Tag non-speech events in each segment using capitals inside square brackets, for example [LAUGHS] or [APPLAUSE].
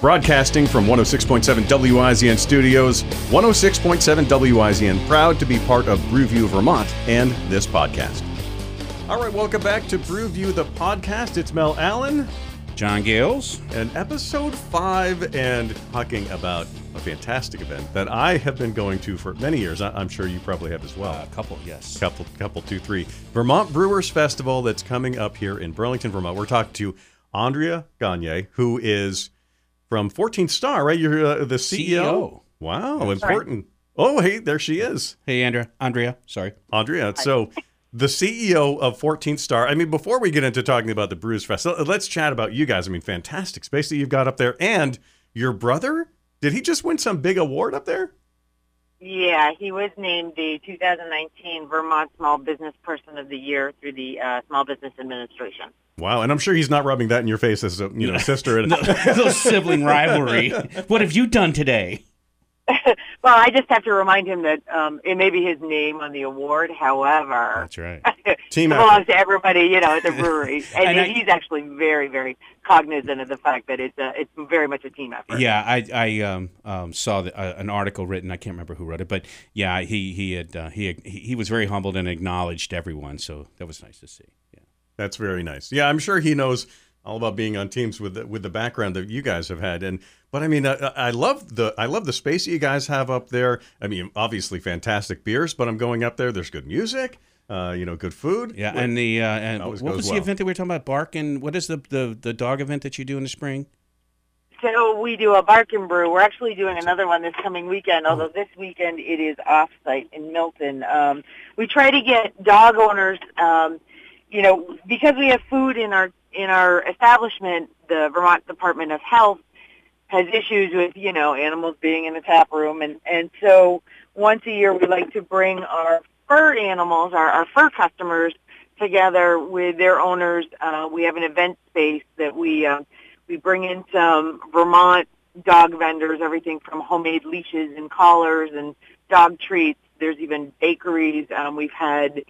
Broadcasting from 106.7 WIZN Studios, 106.7 WIZN proud to be part of Brew View Vermont and this podcast. All right, welcome back to Brew View the podcast. It's Mel Allen John Gales. and episode five, and talking about a fantastic event that I have been going to for many years. I- I'm sure you probably have as well. A couple, yes. couple, couple, two, three. Vermont Brewers Festival that's coming up here in Burlington, Vermont. We're talking to Andrea Gagner, who is from 14th Star, right? You're uh, the CEO. CEO. Wow, important. Oh, hey, there she is, Hey, Andrea. Andrea, sorry. Andrea. So, the CEO of 14th Star. I mean, before we get into talking about the Brewers Fest, let's chat about you guys. I mean, fantastic space that you've got up there, and your brother. Did he just win some big award up there? Yeah, he was named the 2019 Vermont Small Business Person of the Year through the uh, Small Business Administration. Wow, and I'm sure he's not rubbing that in your face as a you know sister. And, [LAUGHS] Little sibling rivalry. [LAUGHS] What have you done today? [LAUGHS] Well, I just have to remind him that um, it may be his name on the award. However, That's right. [LAUGHS] Team it belongs to everybody, you know, at the brewery, [LAUGHS] and, And I- he's actually very, very cognizant of the fact that it's a, it's very much a team effort. Yeah, I I um, um, saw the, uh, an article written. I can't remember who wrote it, but yeah, he he had uh, he he he was very humbled and acknowledged everyone. So that was nice to see. Yeah. That's very nice. Yeah, I'm sure he knows all about being on teams with the, with the background that you guys have had. And but I mean, I, I love the I love the space that you guys have up there. I mean, obviously fantastic beers, but I'm going up there. There's good music, uh, you know, good food. Yeah, and the uh, and what goes was the well. event that we were talking about? Bark and what is the, the the dog event that you do in the spring? So we do a bark and brew. We're actually doing another one this coming weekend, although this weekend it is off-site in Milton. Um, we try to get dog owners, um, you know, because we have food in our in our establishment. The Vermont Department of Health has issues with you know animals being in the tap room, and and so once a year we like to bring our fur animals, our, our fur customers, together with their owners. Uh, we have an event space that we. Um, we bring in some Vermont dog vendors, everything from homemade leashes and collars and dog treats. There's even bakeries. Um, we've had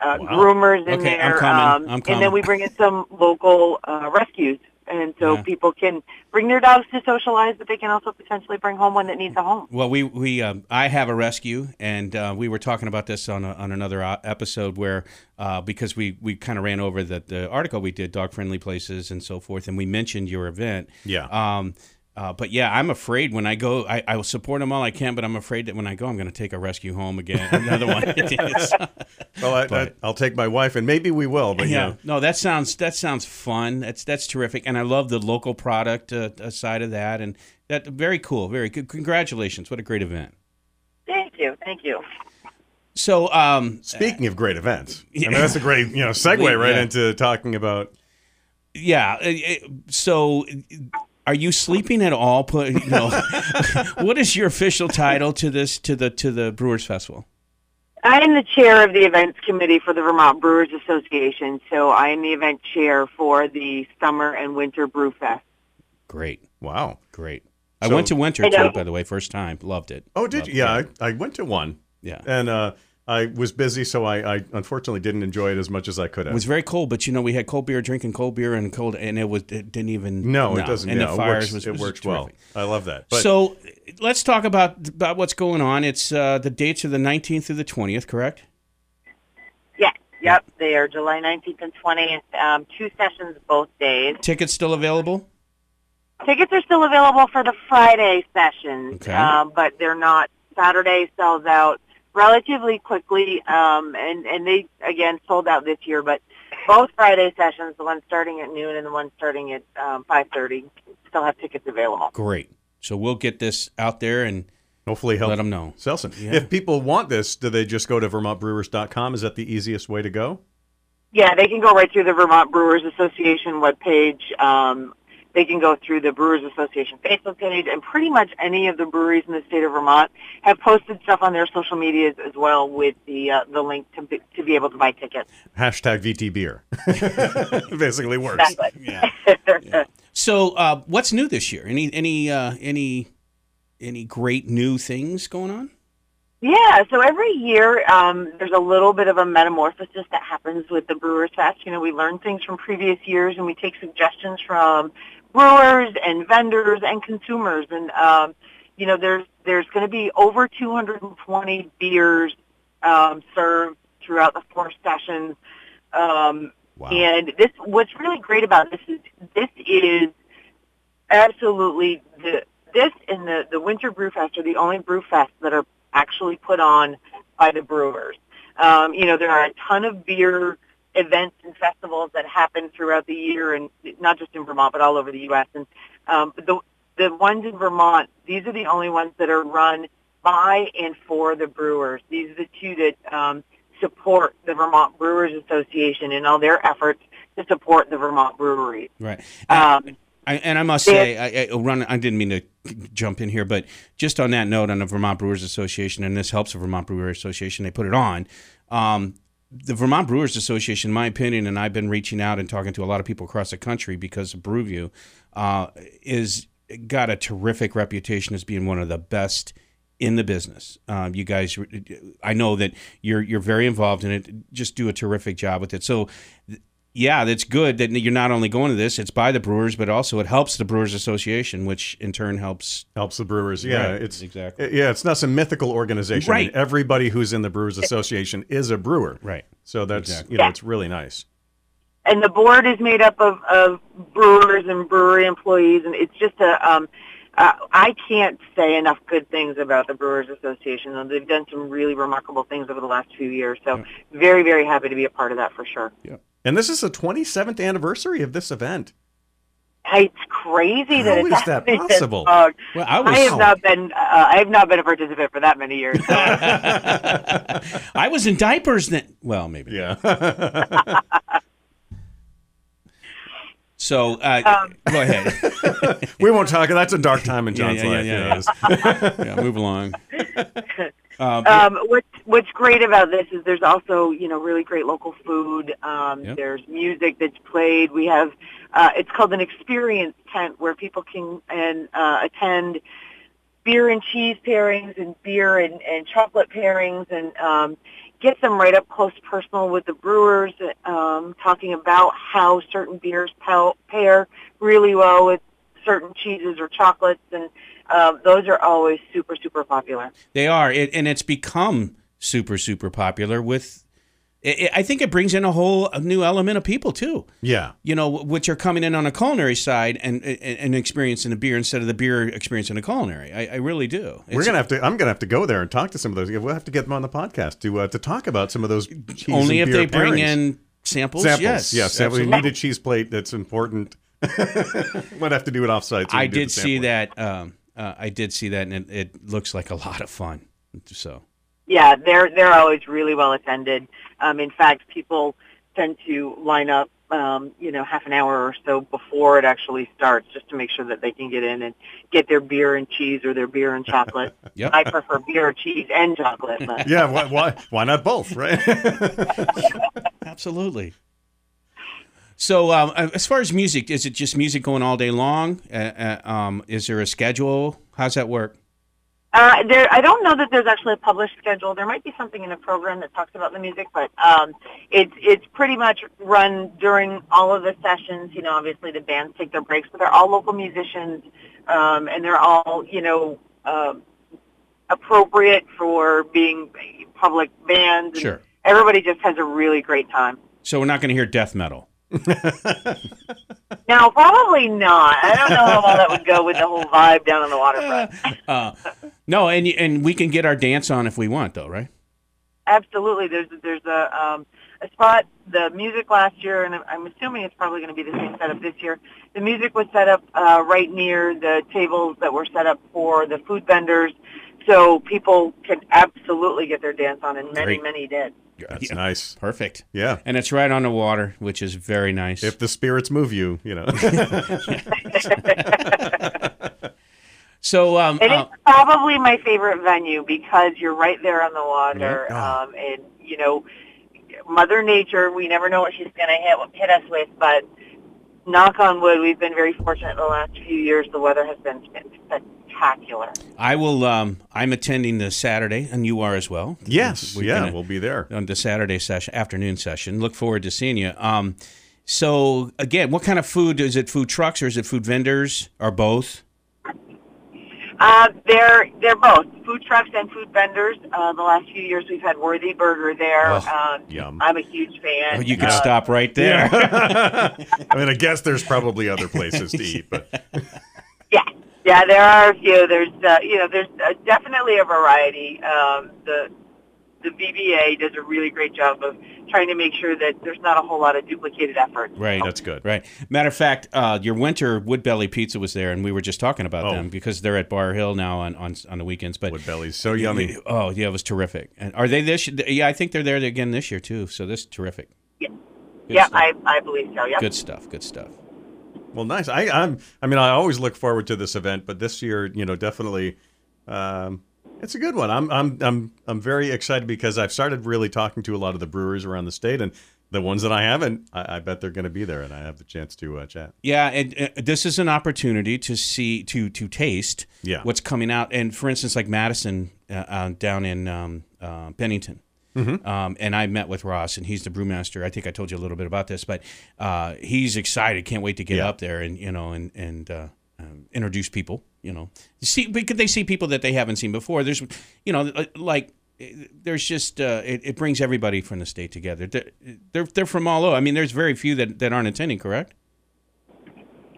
uh, Wow. groomers in Okay, I'm there. coming. Um, I'm and then we bring in some local uh, rescues. And so Yeah. people can bring their dogs to socialize, but they can also potentially bring home one that needs a home. Well, we we um, I have a rescue, and uh, we were talking about this on a, on another uh, episode where uh, because we we kind of ran over the, the article we did, dog friendly places and so forth, and we mentioned your event. Yeah. Um, uh, but yeah, I'm afraid when I go, I, I will support them all I can, but I'm afraid that when I go, I'm going to take a rescue home again, [LAUGHS] another one. [LAUGHS] well, I, I, but- I'll take my wife, and maybe we will. But yeah, yeah, no, that sounds that sounds fun. That's that's terrific, and I love the local product uh, uh, side of that, and that very cool, very good. Congratulations, what a great event. Thank you. Thank you. So, um, speaking of great events, I mean, that's a great you know segue right yeah. into talking about. yeah, uh, uh, so. Are you sleeping at all? Put you know, [LAUGHS] what is your official title to this to the to the Brewers Festival? I am the chair of the events committee for the Vermont Brewers Association, so I am the event chair for the summer and winter brew fest. Great, Wow. great. I So- went to Winter too, by the way, first time. Loved it. Oh, did Loved you? Yeah. I, I went to one, yeah. and uh, I was busy, so I, I unfortunately didn't enjoy it as much as I could have. It was very cold, but you know we had cold beer, drinking cold beer, and cold, and it was it didn't even no, it doesn't. And yeah, the it fires works, was, it was works well. I love that. But so let's talk about about what's going on. It's uh, the dates are the 19th through the 20th, correct? Yes, yep, they are July 19th and 20th, um, two sessions both days. Tickets still available? Tickets are still available for the Friday sessions, Okay. um, but they're not. Saturday sells out relatively quickly, um, and, and they, again, sold out this year, but both Friday sessions, the one starting at noon and the one starting at um, 5.30, still have tickets available. Great. So we'll get this out there and hopefully help let them know. sell some. Yeah. If people want this, do they just go to vermontbrewers.com? Is that the easiest way to go? Yeah, they can go right through the Vermont Brewers Association webpage. Um, they can go through the Brewers Association Facebook page, and pretty much any of the breweries in the state of Vermont have posted stuff on their social medias as well with the uh, the link to be, to be able to buy tickets. Hashtag VT beer. [LAUGHS] [LAUGHS] Basically works. Exactly. [LAUGHS] Yeah. So uh, what's new this year? Any any uh, any any great new things going on? Yeah, so every year um, there's a little bit of a metamorphosis that happens with the Brewers Fest. You know, we learn things from previous years and we take suggestions from brewers and vendors and consumers. And um, you know, there's there's going to be over 220 beers um, served throughout the four sessions. Um, Wow. And this, what's really great about this is this is absolutely the this and the the Winter Brew Fest are the only brew fests that are actually put on by the brewers. Um, you know, there are a ton of beer events and festivals that happen throughout the year, and not just in Vermont, but all over the U.S. And um, the the ones in Vermont, these are the only ones that are run by and for the brewers. These are the two that um, support the Vermont Brewers Association in all their efforts to support the Vermont breweries. Right. Um, I, and I must say, I, I run. I didn't mean to jump in here, but just on that note, on the Vermont Brewers Association, and this helps the Vermont Brewers Association. They put it on. Um, the Vermont Brewers Association, in my opinion, and I've been reaching out and talking to a lot of people across the country because of Brew View, uh, is got a terrific reputation as being one of the best in the business. Um, you guys, I know that you're you're very involved in it. Just do a terrific job with it. So. Yeah, that's good that you're not only going to this, it's by the Brewers, but also it helps the Brewers Association, which in turn helps. Helps the brewers. Yeah, Right, it's exactly. Yeah, it's not some mythical organization. I mean, Right. everybody who's in the Brewers Association is a brewer. Right. So that's Exactly. you know Yeah. it's really nice. and the board is made up of, of brewers and brewery employees, and it's just a. Um, uh, I can't say enough good things about the Brewers Association. and They've done some really remarkable things over the last few years. So very, very happy to be a part of that for sure. And this is the 27th anniversary of this event. It's crazy that How it's is that possible? Well, I was. I have not been. Uh, I have not been a participant for that many years. So. [LAUGHS] I was in diapers then. Well, maybe. Yeah. [LAUGHS] So uh, go ahead. [LAUGHS] we won't talk. That's a dark time in John's yeah, life. yeah, you yeah, yeah, move along. Um, Um, what's what's great about this is there's also you know really great local food. Um, Yep. There's music that's played. We have uh, it's called an experience tent where people can and uh, attend beer and cheese pairings and beer and, and chocolate pairings and um, get them right up close personal with the brewers, um, talking about how certain beers pair really well with certain cheeses or chocolates and um, those are always super super popular. They are, it, and it's become super, super popular. With, it, it- I think it brings in a whole new element of people too. yeah. You know, which are coming in on a culinary side and and, experiencing the beer instead of the beer experience in a culinary. I, I really do. We're gonna have to. I'm gonna have to go there and talk to some of those. We'll have to get them on the podcast to uh, to talk about some of those cheese only if they bring in samples. samples. Yes, yes. We need a cheese plate that's important. We [LAUGHS] might have to do it offsite. so I did see that. Um, uh, I did see that, and it, it looks like a lot of fun. So Yeah, they're they're always really well attended. Um, in fact, people tend to line up, um, you know, half an hour or so before it actually starts, just to make sure that they can get in and get their beer and cheese or their beer and [LAUGHS] chocolate. Yep. I prefer beer, cheese, and chocolate. But [LAUGHS] Yeah. Why? Why, why not both? Right. [LAUGHS] Absolutely. So, um, as far as music, is it just music going all day long? Uh, uh, um, is there a schedule? How's that work? Uh, there, I don't know that there's actually a published schedule. There might be something in the program that talks about the music, but um, it's it's pretty much run during all of the sessions. You know, obviously the bands take their breaks, but they're all local musicians, um, and they're all you know. um appropriate for being public bands. and Sure. Everybody just has a really great time. So, we're not going to hear death metal. [LAUGHS] No, probably not. I don't know how well that would go with the whole vibe down on the waterfront. [LAUGHS] Uh, no, and and we can get our dance on if we want, though, right? Absolutely. There's there's a um, a spot. The music last year, and I'm- I'm assuming it's probably going to be the same setup this year. The music was set up uh, right near the tables that were set up for the food vendors, so people can absolutely get their dance on, and many Great. many did. That's Yeah. nice. Perfect. Yeah. And it's right on the water, which is very nice. If the spirits move you, you know. [LAUGHS] [LAUGHS] [LAUGHS] so, um, It is uh, probably my favorite venue because you're right there on the water, Yeah. um, and you know, Mother Nature. We never know what she's going to hit hit us with, but knock on wood, we've been very fortunate in the last few years. The weather has been spectacular. I will. Um, I'm attending the Saturday, and you are as well. Yes, We're yeah, gonna- we'll be there. on the Saturday session, afternoon session. Look forward to seeing you. Um, so again, what kind of food is it? Food trucks or is it food vendors or both? Uh, they're they're both food trucks and food vendors. Uh, the last few years we've had Worthy Burger there. Oh, um, yum. I'm a huge fan. Oh, you could Uh, stop right there. [LAUGHS] [LAUGHS] I mean, I guess there's probably other places to eat, but [LAUGHS] Yeah, yeah, there are a few. There's uh, you know there's uh, definitely a variety. Um, the the VBA does a really great job of trying to make sure that there's not a whole lot of duplicated effort. Right. that's good. Right. Matter of fact, uh, your winter Woodbelly Pizza was there, and we were just talking about Oh. them because they're at Barr Hill now on, on on the weekends. But Woodbelly's so yummy. Oh yeah, it was terrific. And are they this? Yeah, I think they're there again this year too. So this is terrific. Yeah, Good yeah, stuff. I, I believe so. Yeah. Good stuff. Good stuff. Well, nice. I, I'm. I mean, I always look forward to this event, but this year, you know, definitely, um, it's a good one. I'm. I'm. I'm. I'm very excited because I've started really talking to a lot of the brewers around the state, and the ones that I haven't, I, I bet they're going to be there, and I have the chance to uh, chat. Yeah, and uh, this is an opportunity to see to to taste Yeah. what's coming out. And for instance, like Madison uh, uh, down in um, uh, Bennington. Mm-hmm. Um, and I met with Ross, and he's the brewmaster. I think I told you a little bit about this, but uh, he's excited. Can't wait to get Yeah. up there and you know and and uh, introduce people. You know, see because they see people that they haven't seen before. There's, you know, like eh, there's just uh, it, it brings everybody from the state together. They're, they're they're from all over. I mean, there's very few that, that aren't attending. Correct?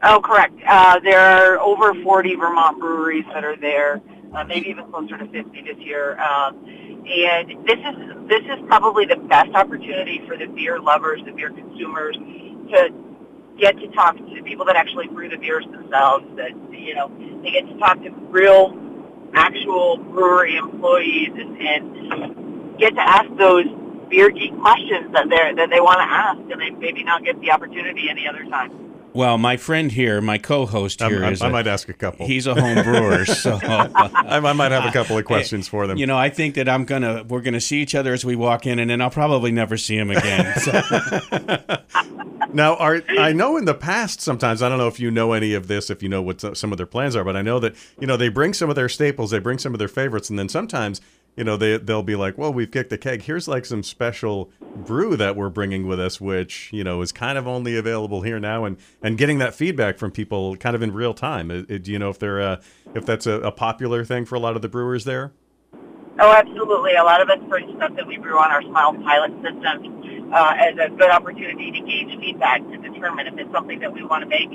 Oh, correct. Uh, there are over 40 Vermont breweries that are there, uh, maybe even closer to 50 this year. Um, and this is this is probably the best opportunity for the beer lovers, the beer consumers, to get to talk to people that actually brew the beers themselves. That you know, they get to talk to real, actual brewery employees and, and get to ask those beer geek questions that they that they want to ask, and they maybe not get the opportunity any other time. Well, my friend here, my co-host I'm- here I'm- is I a- might ask a couple. He's a home brewer, [LAUGHS] so I, I might have a couple of questions for them. you know, I think that I'm gonna we're gonna see each other as we walk in, and then I'll probably never see him again. So, [LAUGHS] Now, are I know in the past sometimes I don't know if you know any of this, if you know what some- of their plans are, but I know that you know they bring some of their staples, they bring some of their favorites, and then sometimes you know they they'll be like, well, we've kicked the keg. Here's like some special brew that we're bringing with us, which you know is kind of only available here now, and and getting that feedback from people kind of in real time. Do you know if they're uh, if that's a, a popular thing for a lot of the brewers there? Oh, absolutely. A lot of us bring stuff that we brew on our Smile pilot system uh, as a good opportunity to gauge feedback to determine if it's something that we want to make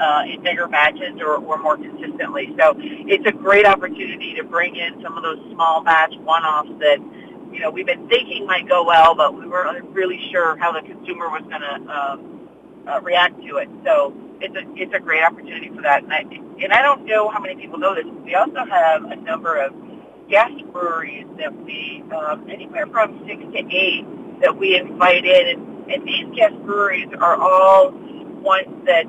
uh, in bigger batches or, or more consistently. So it's a great opportunity to bring in some of those small batch one-offs that, you know, we've been thinking might go well, but we weren't really sure how the consumer was going to um, uh, react to it. So it's a it's a great opportunity for that. And I, and I don't know how many people know this. We also have a number of guest breweries that we, um, anywhere from six to eight, that we invite in. And, and these guest breweries are all ones that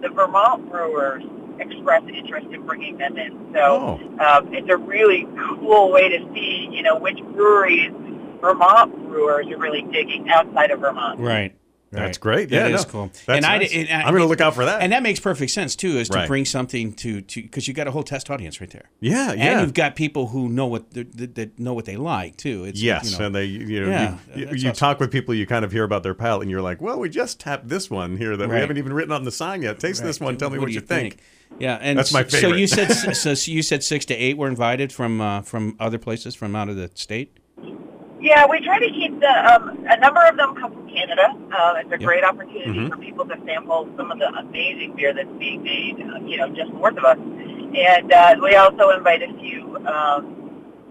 the Vermont brewers express interest in bringing them in. So um, it's a really cool way to see, you know, which breweries Vermont brewers are really digging outside of Vermont. right. That's great. Yeah, that is no, cool. that's and I, and I, I'm going to look out for that. And that makes perfect sense too, is to Right. bring something to to because you got a whole test audience right there. yeah, And yeah. you've got people who know what they- that, know what they like too. It's, Yes, you know, and they you know Yeah, you, you awesome. talk with people, you kind of hear about their palate, and you're like, well, we just tapped this one here that we haven't even written on the sign yet. Taste this one. Tell me what, you think. Yeah, and That's my s- So you said so [LAUGHS] so you said six to eight were invited from uh, from other places from out of the state. Yeah, we try to keep the um, a number of them come from Canada. Uh, it's a Yep. great opportunity Mhm. for people to sample some of the amazing beer that's being made, uh, you know, just north of us. And uh, we also invite a few um,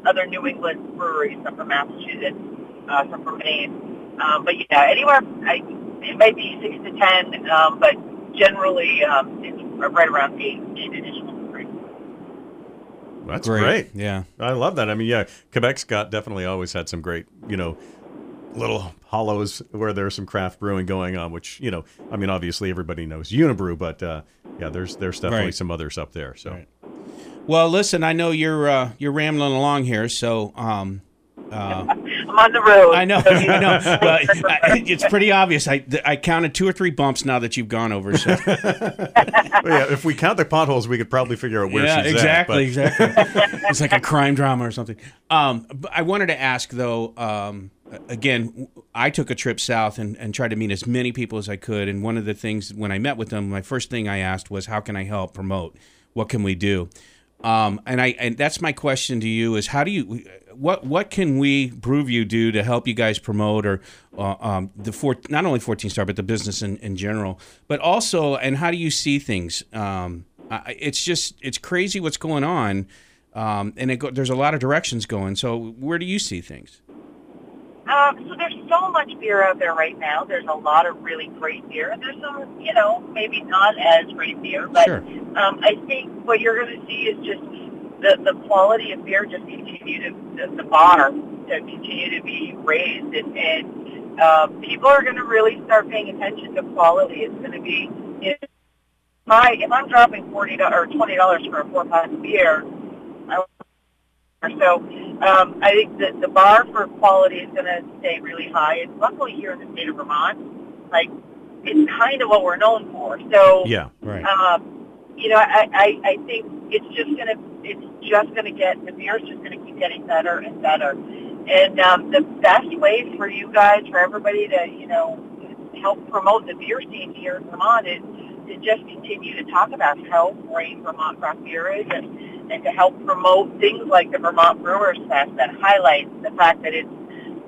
other New England breweries, some from Massachusetts, uh, some from Maine. Um, but yeah, anywhere I, it might be six to ten, um, but generally um, it's right around eight, eight additional breweries. That's great. Yeah. I love that. I mean, yeah, Quebec's got definitely always had some great, you know, little hollows where there's some craft brewing going on. Which you know, I mean, obviously everybody knows Unibroue, but uh, yeah, there's there's definitely Right. some others up there. So Right. Well, listen, I know you're uh, you're rambling along here, so um, uh, I'm on the road. I know, So, [LAUGHS] I know. But I- it's pretty obvious. I, I counted two or three bumps now that you've gone over. So. [LAUGHS] Well, yeah, if we count the potholes, we could probably figure out where yeah, she's exactly, at. but- exactly. [LAUGHS] it's like a crime drama or something. Um, but I wanted to ask though. Um, again, I took a trip south and, and tried to meet as many people as I could. And one of the things when I met with them, my first thing I asked was, "How can I help promote? What can we do?" Um, and I and that's my question to you is how do you what what can we prove you do to help you guys promote or uh, um, the four, not only 14 star but the business in, in general but also and how do you see things? Um, I, it's just it's crazy what's going on um, and go, there's a lot of directions going. So where do you see things Um, so there's so much beer out there right now. There's a lot of really great beer, and there's some, you know, maybe not as great beer. But Sure. um, I think what you're going to see is just the the quality of beer just continue to the, the bar to continue to be raised, and, and uh, people are going to really start paying attention to quality. It's going to be if my if I'm dropping forty or twenty dollars for a four pack beer, I so um, I think that the bar for quality is going to stay really high. And luckily here in the state of Vermont, like it's kind of what we're known for. So Yeah. right um, you know, I, I, I think it's just gonna it's just gonna get the beer's just gonna keep getting better and better. And um, the best way for you guys, for everybody to you know help promote the beer scene here in Vermont is to just continue to talk about how great Vermont craft beer is and, and to help promote things like the Vermont Brewers Fest that highlights the fact that it's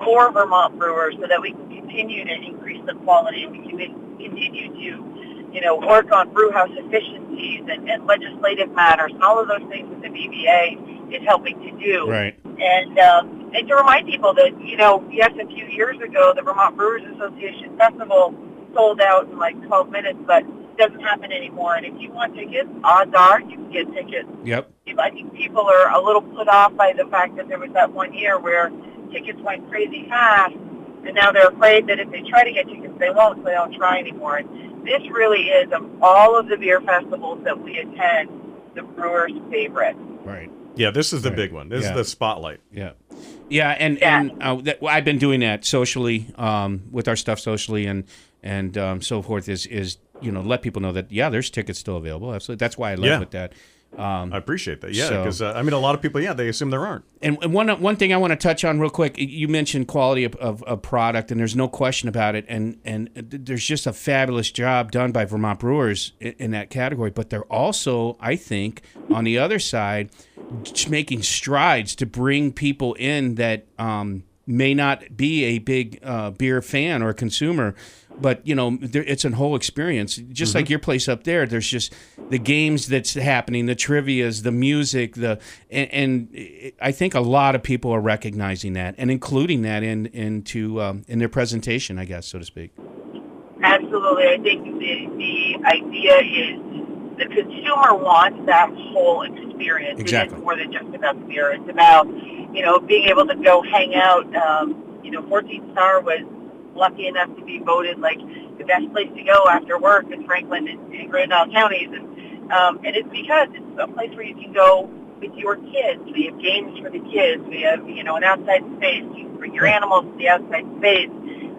for Vermont brewers so that we can continue to increase the quality and we can continue to, you know, work on brew house efficiencies and, and legislative matters and all of those things that the VBA is helping to do. right And um, and to remind people that you know, yes, a few years ago, the Vermont Brewers Association Festival sold out in like 12 minutes, but doesn't happen anymore. And if you want tickets, odds are you can get tickets. yep I think people are a little put off by the fact that there was that one year where tickets went crazy fast, and now they're afraid that if they try to get tickets, they won't, so they don't try anymore. And this really is, of all of the beer festivals that we attend, the brewer's favorite. right Yeah, this is the Right. big one. This Yeah. is the spotlight. Yeah, yeah, and Yeah. and uh, that, well, I've been doing that socially um, with our stuff socially and and um, so forth. Is is you know let people know that yeah, there's tickets still available. Absolutely, that's why I led Yeah. with that. Um, I appreciate that. Yeah, So- because uh, I mean, a lot of people, yeah, they assume there aren't. and, and one one thing I want to touch on real quick, you mentioned quality of, of, of product, and there's no question about it. And and there's just a fabulous job done by Vermont brewers in, in that category. But they're also, I think, on the other side, making strides to bring people in that um, may not be a big uh, beer fan or consumer. But you know, there, it's a whole experience. Just like your place up there, there's just the games that's happening, the trivia's, the music, the and, and I think a lot of people are recognizing that and including that in into um, in their presentation, I guess, so to speak. Absolutely. I think the, the idea is the consumer wants that whole experience. Exactly. It is more than just about the beer. It's about, you know, being able to go hang out. Um, you know, 14 Star was lucky enough to be voted like the best place to go after work in Franklin and, and Grand Isle counties. And, um, and it's because it's a place where you can go with your kids. We have games for the kids. We have, you know, an outside space. You can bring your animals to the outside space.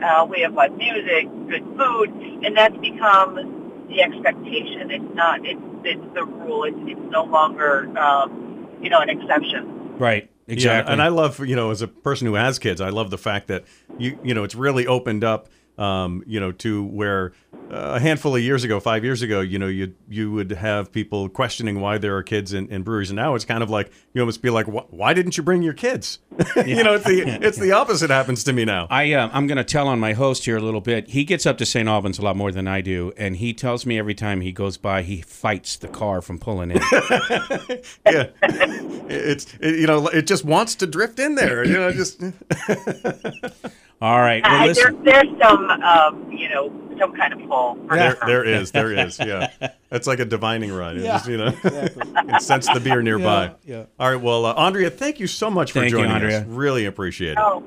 Uh, we have live music, good food, and that's become the expectation. It's not. It's it's the rule. It's it's no longer um, you know an exception. Right. Exactly. Yeah, and I love, you know, as a person who has kids, I love the fact that you, you know, it's really opened up, um, you know, to where a handful of years ago, five years ago, you know, you you would have people questioning why there are kids in, in breweries, and now it's kind of like you almost be like, why didn't you bring your kids? [LAUGHS] you know, it's the [LAUGHS] it's the opposite happens to me now. I uh, I'm going to tell on my host here a little bit. He gets up to St. Albans a lot more than I do, and he tells me every time he goes by, he fights the car from pulling in. [LAUGHS] yeah, it's it, you know, it just wants to drift in there. You know, just All right. Well, Uh, there, there's some um, you know some kind of pull. for there, there is, there is. Yeah, [LAUGHS] it's like a divining rod. It's Yeah, just, you know, and [LAUGHS] sense the beer nearby. Yeah, yeah. All right. Well, uh, Andrea, thank you so much for Thank you, joining Andrea. us. Really appreciate it. Oh,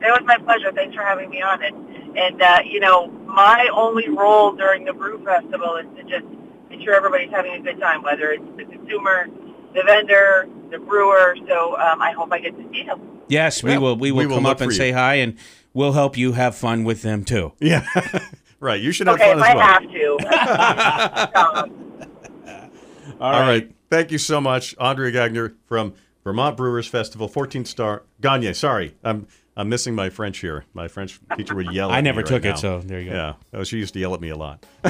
it was my pleasure. Thanks for having me on it. And uh, you know, my only role during the Brew Festival is to just make sure everybody's having a good time, whether it's the consumer, the vendor, the brewer. So um, I hope I get to see them. Yes, we Well, will. We will we will come up and you. say hi, and we'll help you have fun with them too. Yeah, [LAUGHS] right. You should have Okay, fun if as I well. have to. [LAUGHS] Um, All right. Thank you so much, Andrea Gagner from Vermont Brewers Festival, 14 star Gagne. Sorry, I'm I'm missing my French here. My French teacher would yell. [LAUGHS] At I never me right took now. it, so there you go. Yeah, oh, she used to yell at me a lot. [LAUGHS]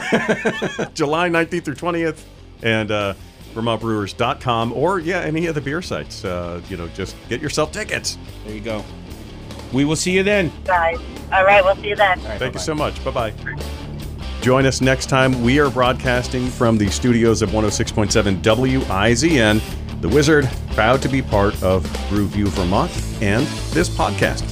July 19th through 20th, and uh, VermontBrewers.com, or yeah, any of the beer sites. Uh, you know, just get yourself tickets. There you go. We will see you then. guys. All right, we'll see you then. All right, Thank you bye-bye. so much. Bye bye. Join us next time. We are broadcasting from the studios of 106.7 WIZN. The Wizard, proud to be part of Brew View Vermont and this podcast.